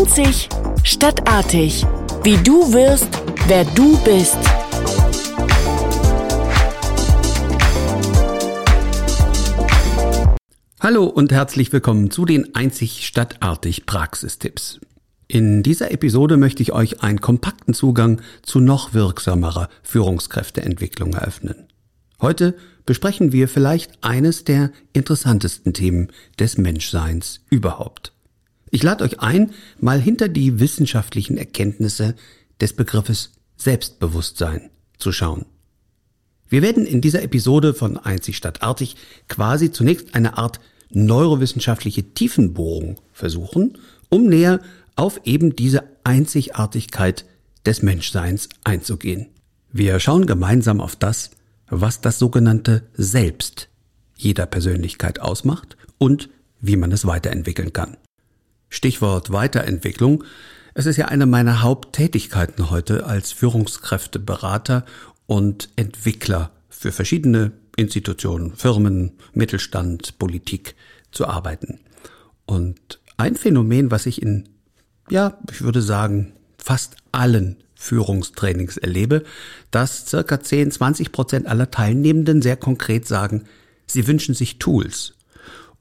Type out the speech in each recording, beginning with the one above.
Einzig statt artig. Wie du wirst, wer du bist. Hallo und herzlich willkommen zu den Einzig stadtartig Praxistipps. In dieser Episode möchte ich euch einen kompakten Zugang zu noch wirksamerer Führungskräfteentwicklung eröffnen. Heute besprechen wir vielleicht eines der interessantesten Themen des Menschseins überhaupt. Ich lade euch ein, mal hinter die wissenschaftlichen Erkenntnisse des Begriffes Selbstbewusstsein zu schauen. Wir werden in dieser Episode von Einzig stadtartig quasi zunächst eine Art neurowissenschaftliche Tiefenbohrung versuchen, um näher auf eben diese Einzigartigkeit des Menschseins einzugehen. Wir schauen gemeinsam auf das, was das sogenannte Selbst jeder Persönlichkeit ausmacht und wie man es weiterentwickeln kann. Stichwort Weiterentwicklung. Es ist ja eine meiner Haupttätigkeiten heute als Führungskräfteberater und Entwickler für verschiedene Institutionen, Firmen, Mittelstand, Politik zu arbeiten. Und ein Phänomen, was ich in, ja, ich würde sagen, fast allen Führungstrainings erlebe, dass circa 10, 20 Prozent aller Teilnehmenden sehr konkret sagen, sie wünschen sich Tools.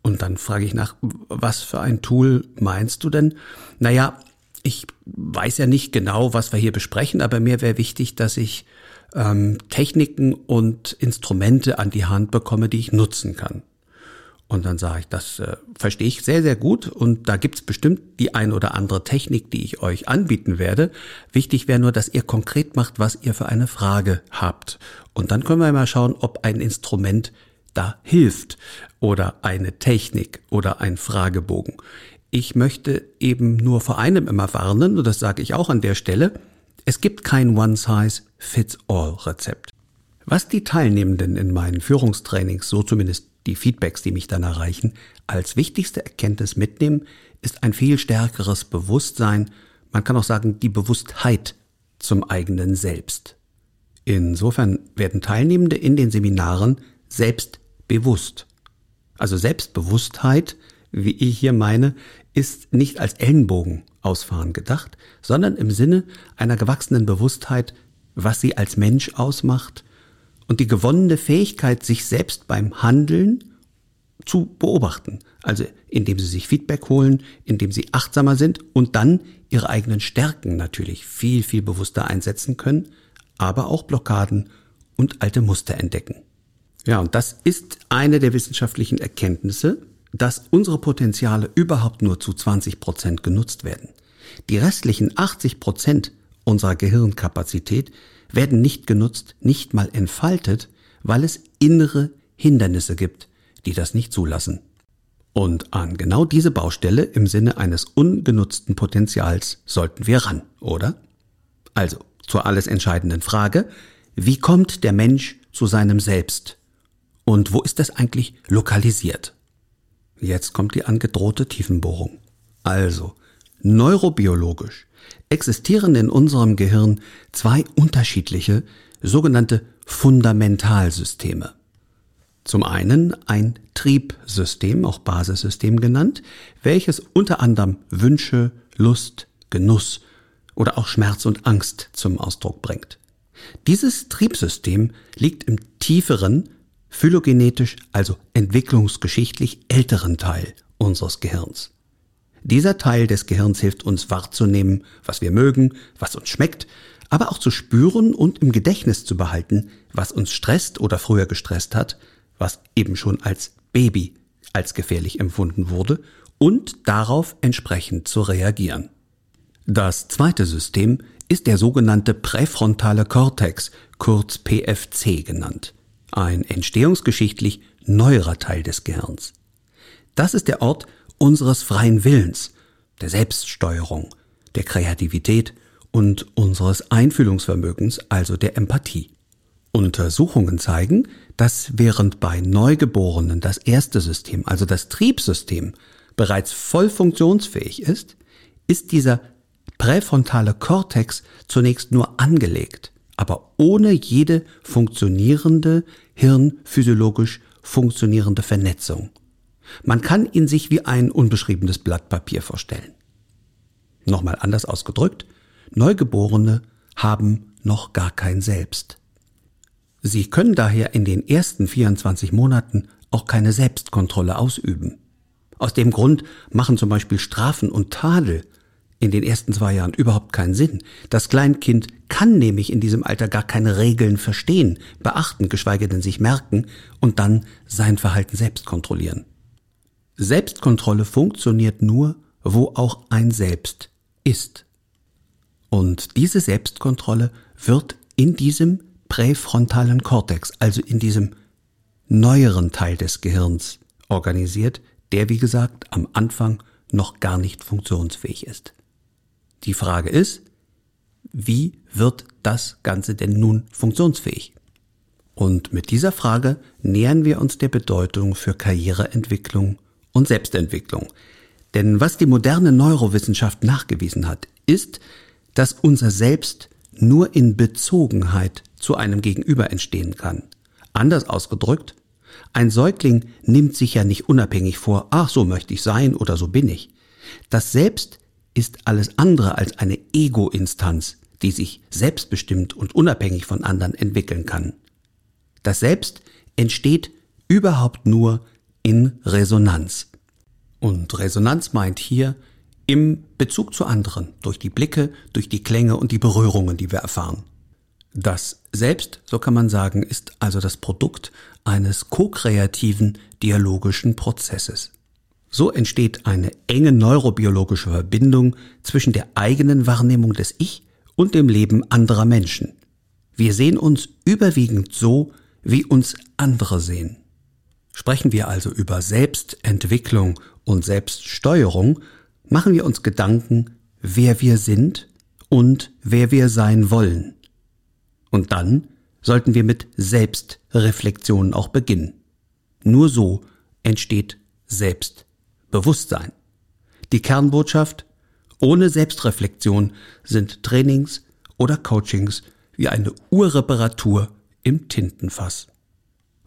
Und dann frage ich nach, was für ein Tool meinst du denn? Naja, ich weiß ja nicht genau, was wir hier besprechen, aber mir wäre wichtig, dass ich ähm, Techniken und Instrumente an die Hand bekomme, die ich nutzen kann. Und dann sage ich, das äh, verstehe ich sehr, sehr gut und da gibt's bestimmt die ein oder andere Technik, die ich euch anbieten werde. Wichtig wäre nur, dass ihr konkret macht, was ihr für eine Frage habt. Und dann können wir mal schauen, ob ein Instrument da hilft oder eine Technik oder ein Fragebogen. Ich möchte eben nur vor einem immer warnen, und das sage ich auch an der Stelle, es gibt kein One-Size-Fits-All-Rezept. Was die Teilnehmenden in meinen Führungstrainings, so zumindest die Feedbacks, die mich dann erreichen, als wichtigste Erkenntnis mitnehmen, ist ein viel stärkeres Bewusstsein, man kann auch sagen die Bewusstheit zum eigenen Selbst. Insofern werden Teilnehmende in den Seminaren selbstbewusst. Also Selbstbewusstheit, wie ich hier meine, ist nicht als Ellenbogen ausfahren gedacht, sondern im Sinne einer gewachsenen Bewusstheit, was sie als Mensch ausmacht und die gewonnene Fähigkeit, sich selbst beim Handeln zu beobachten. Also indem sie sich Feedback holen, indem sie achtsamer sind und dann ihre eigenen Stärken natürlich viel, viel bewusster einsetzen können, aber auch Blockaden und alte Muster entdecken. Ja, und das ist eine der wissenschaftlichen Erkenntnisse, dass unsere Potenziale überhaupt nur zu 20 Prozent genutzt werden. Die restlichen 80 Prozent unserer Gehirnkapazität werden nicht genutzt, nicht mal entfaltet, weil es innere Hindernisse gibt, die das nicht zulassen. Und an genau diese Baustelle im Sinne eines ungenutzten Potenzials sollten wir ran, oder? Also, zur alles entscheidenden Frage, wie kommt der Mensch zu seinem Selbst? Und wo ist das eigentlich lokalisiert? Jetzt kommt die angedrohte Tiefenbohrung. Also, neurobiologisch existieren in unserem Gehirn zwei unterschiedliche sogenannte Fundamentalsysteme. Zum einen ein Triebsystem, auch Basissystem genannt, welches unter anderem Wünsche, Lust, Genuss oder auch Schmerz und Angst zum Ausdruck bringt. Dieses Triebsystem liegt im tieferen, phylogenetisch, also entwicklungsgeschichtlich älteren Teil unseres Gehirns. Dieser Teil des Gehirns hilft uns wahrzunehmen, was wir mögen, was uns schmeckt, aber auch zu spüren und im Gedächtnis zu behalten, was uns stresst oder früher gestresst hat, was eben schon als Baby als gefährlich empfunden wurde und darauf entsprechend zu reagieren. Das zweite System ist der sogenannte präfrontale Kortex, kurz PFC genannt, ein entstehungsgeschichtlich neuerer Teil des Gehirns. Das ist der Ort, unseres freien Willens, der Selbststeuerung, der Kreativität und unseres Einfühlungsvermögens, also der Empathie. Untersuchungen zeigen, dass während bei Neugeborenen das erste System, also das Triebsystem, bereits voll funktionsfähig ist, ist dieser präfrontale Kortex zunächst nur angelegt, aber ohne jede funktionierende, hirnphysiologisch funktionierende Vernetzung. Man kann ihn sich wie ein unbeschriebenes Blatt Papier vorstellen. Nochmal anders ausgedrückt, Neugeborene haben noch gar kein Selbst. Sie können daher in den ersten 24 Monaten auch keine Selbstkontrolle ausüben. Aus dem Grund machen zum Beispiel Strafen und Tadel in den ersten zwei Jahren überhaupt keinen Sinn. Das Kleinkind kann nämlich in diesem Alter gar keine Regeln verstehen, beachten, geschweige denn sich merken und dann sein Verhalten selbst kontrollieren. Selbstkontrolle funktioniert nur, wo auch ein Selbst ist. Und diese Selbstkontrolle wird in diesem präfrontalen Kortex, also in diesem neueren Teil des Gehirns organisiert, der wie gesagt am Anfang noch gar nicht funktionsfähig ist. Die Frage ist, wie wird das Ganze denn nun funktionsfähig? Und mit dieser Frage nähern wir uns der Bedeutung für Karriereentwicklung und Selbstentwicklung. Denn was die moderne Neurowissenschaft nachgewiesen hat, ist, dass unser Selbst nur in Bezogenheit zu einem Gegenüber entstehen kann. Anders ausgedrückt, ein Säugling nimmt sich ja nicht unabhängig vor, ach so möchte ich sein oder so bin ich. Das Selbst ist alles andere als eine Ego-Instanz, die sich selbstbestimmt und unabhängig von anderen entwickeln kann. Das Selbst entsteht überhaupt nur in Resonanz. Und Resonanz meint hier im Bezug zu anderen, durch die Blicke, durch die Klänge und die Berührungen, die wir erfahren. Das Selbst, so kann man sagen, ist also das Produkt eines ko-kreativen dialogischen Prozesses. So entsteht eine enge neurobiologische Verbindung zwischen der eigenen Wahrnehmung des Ich und dem Leben anderer Menschen. Wir sehen uns überwiegend so, wie uns andere sehen. Sprechen wir also über Selbstentwicklung und Selbststeuerung, machen wir uns Gedanken, wer wir sind und wer wir sein wollen. Und dann sollten wir mit Selbstreflexion auch beginnen. Nur so entsteht Selbstbewusstsein. Die Kernbotschaft, ohne Selbstreflexion sind Trainings oder Coachings wie eine Urreparatur im Tintenfass.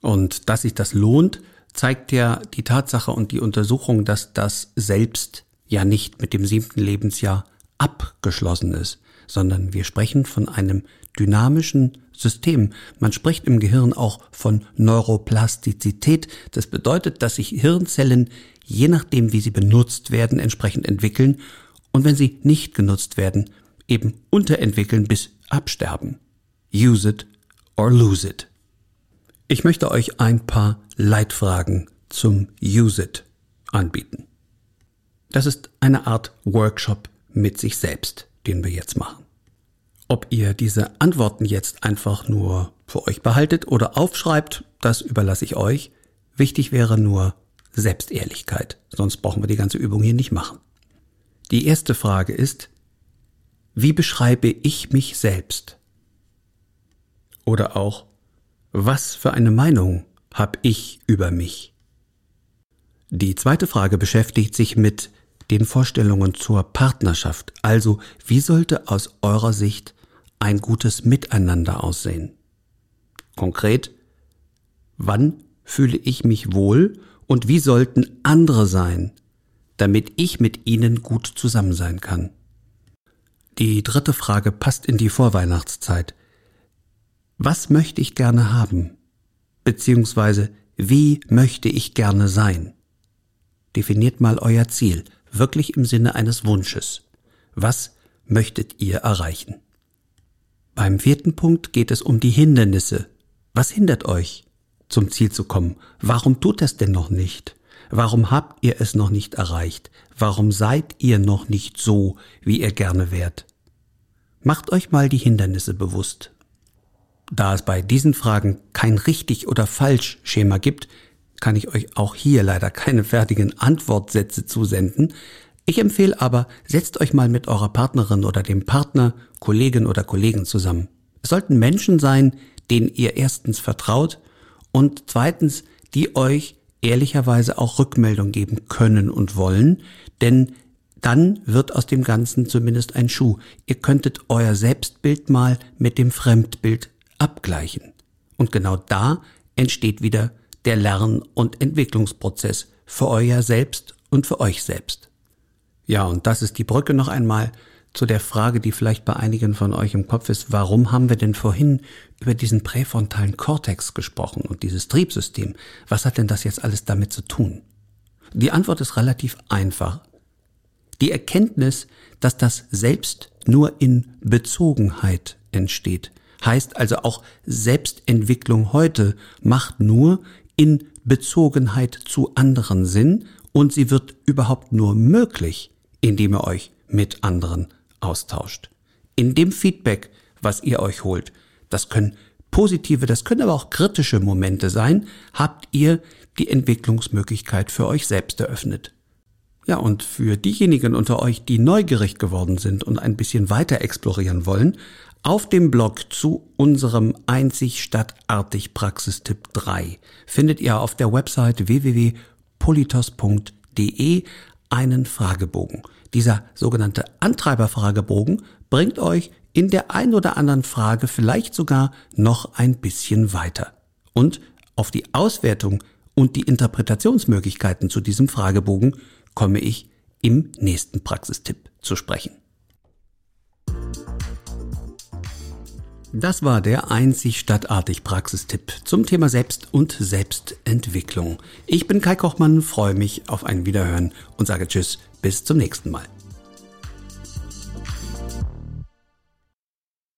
Und dass sich das lohnt, zeigt ja die Tatsache und die Untersuchung, dass das Selbst ja nicht mit dem siebten Lebensjahr abgeschlossen ist, sondern wir sprechen von einem dynamischen System. Man spricht im Gehirn auch von Neuroplastizität. Das bedeutet, dass sich Hirnzellen, je nachdem wie sie benutzt werden, entsprechend entwickeln und wenn sie nicht genutzt werden, eben unterentwickeln bis absterben. Use it or lose it. Ich möchte euch ein paar Leitfragen zum Use it anbieten. Das ist eine Art Workshop mit sich selbst, den wir jetzt machen. Ob ihr diese Antworten jetzt einfach nur für euch behaltet oder aufschreibt, das überlasse ich euch. Wichtig wäre nur Selbstehrlichkeit, sonst brauchen wir die ganze Übung hier nicht machen. Die erste Frage ist, wie beschreibe ich mich selbst? Oder auch, was für eine Meinung habe ich über mich? Die zweite Frage beschäftigt sich mit den Vorstellungen zur Partnerschaft, also wie sollte aus eurer Sicht ein gutes Miteinander aussehen? Konkret, wann fühle ich mich wohl und wie sollten andere sein, damit ich mit ihnen gut zusammen sein kann? Die dritte Frage passt in die Vorweihnachtszeit. Was möchte ich gerne haben? Beziehungsweise wie möchte ich gerne sein? Definiert mal euer Ziel, wirklich im Sinne eines Wunsches. Was möchtet ihr erreichen? Beim vierten Punkt geht es um die Hindernisse. Was hindert euch, zum Ziel zu kommen? Warum tut es denn noch nicht? Warum habt ihr es noch nicht erreicht? Warum seid ihr noch nicht so, wie ihr gerne wärt? Macht euch mal die Hindernisse bewusst. Da es bei diesen Fragen kein richtig oder falsch Schema gibt, kann ich euch auch hier leider keine fertigen Antwortsätze zusenden. Ich empfehle aber, setzt euch mal mit eurer Partnerin oder dem Partner, Kollegin oder Kollegen zusammen. Es sollten Menschen sein, denen ihr erstens vertraut und zweitens, die euch ehrlicherweise auch Rückmeldung geben können und wollen, denn dann wird aus dem Ganzen zumindest ein Schuh. Ihr könntet euer Selbstbild mal mit dem Fremdbild abgleichen. Und genau da entsteht wieder der Lern- und Entwicklungsprozess für euer Selbst und für euch selbst. Ja, und das ist die Brücke noch einmal zu der Frage, die vielleicht bei einigen von euch im Kopf ist, warum haben wir denn vorhin über diesen präfrontalen Kortex gesprochen und dieses Triebsystem? Was hat denn das jetzt alles damit zu tun? Die Antwort ist relativ einfach. Die Erkenntnis, dass das Selbst nur in Bezogenheit entsteht, heißt also auch Selbstentwicklung heute macht nur in Bezogenheit zu anderen Sinn und sie wird überhaupt nur möglich, indem ihr euch mit anderen austauscht. In dem Feedback, was ihr euch holt, das können positive, das können aber auch kritische Momente sein, habt ihr die Entwicklungsmöglichkeit für euch selbst eröffnet. Ja, und für diejenigen unter euch, die neugierig geworden sind und ein bisschen weiter explorieren wollen, auf dem Blog zu unserem einzig stadtartig Praxistipp 3 findet ihr auf der Website www.politos.de einen Fragebogen. Dieser sogenannte Antreiberfragebogen bringt euch in der ein oder anderen Frage vielleicht sogar noch ein bisschen weiter. Und auf die Auswertung und die Interpretationsmöglichkeiten zu diesem Fragebogen komme ich im nächsten Praxistipp zu sprechen. Das war der einzig stadtartig Praxistipp zum Thema Selbst- und Selbstentwicklung. Ich bin Kai Kochmann, freue mich auf ein Wiederhören und sage Tschüss, bis zum nächsten Mal.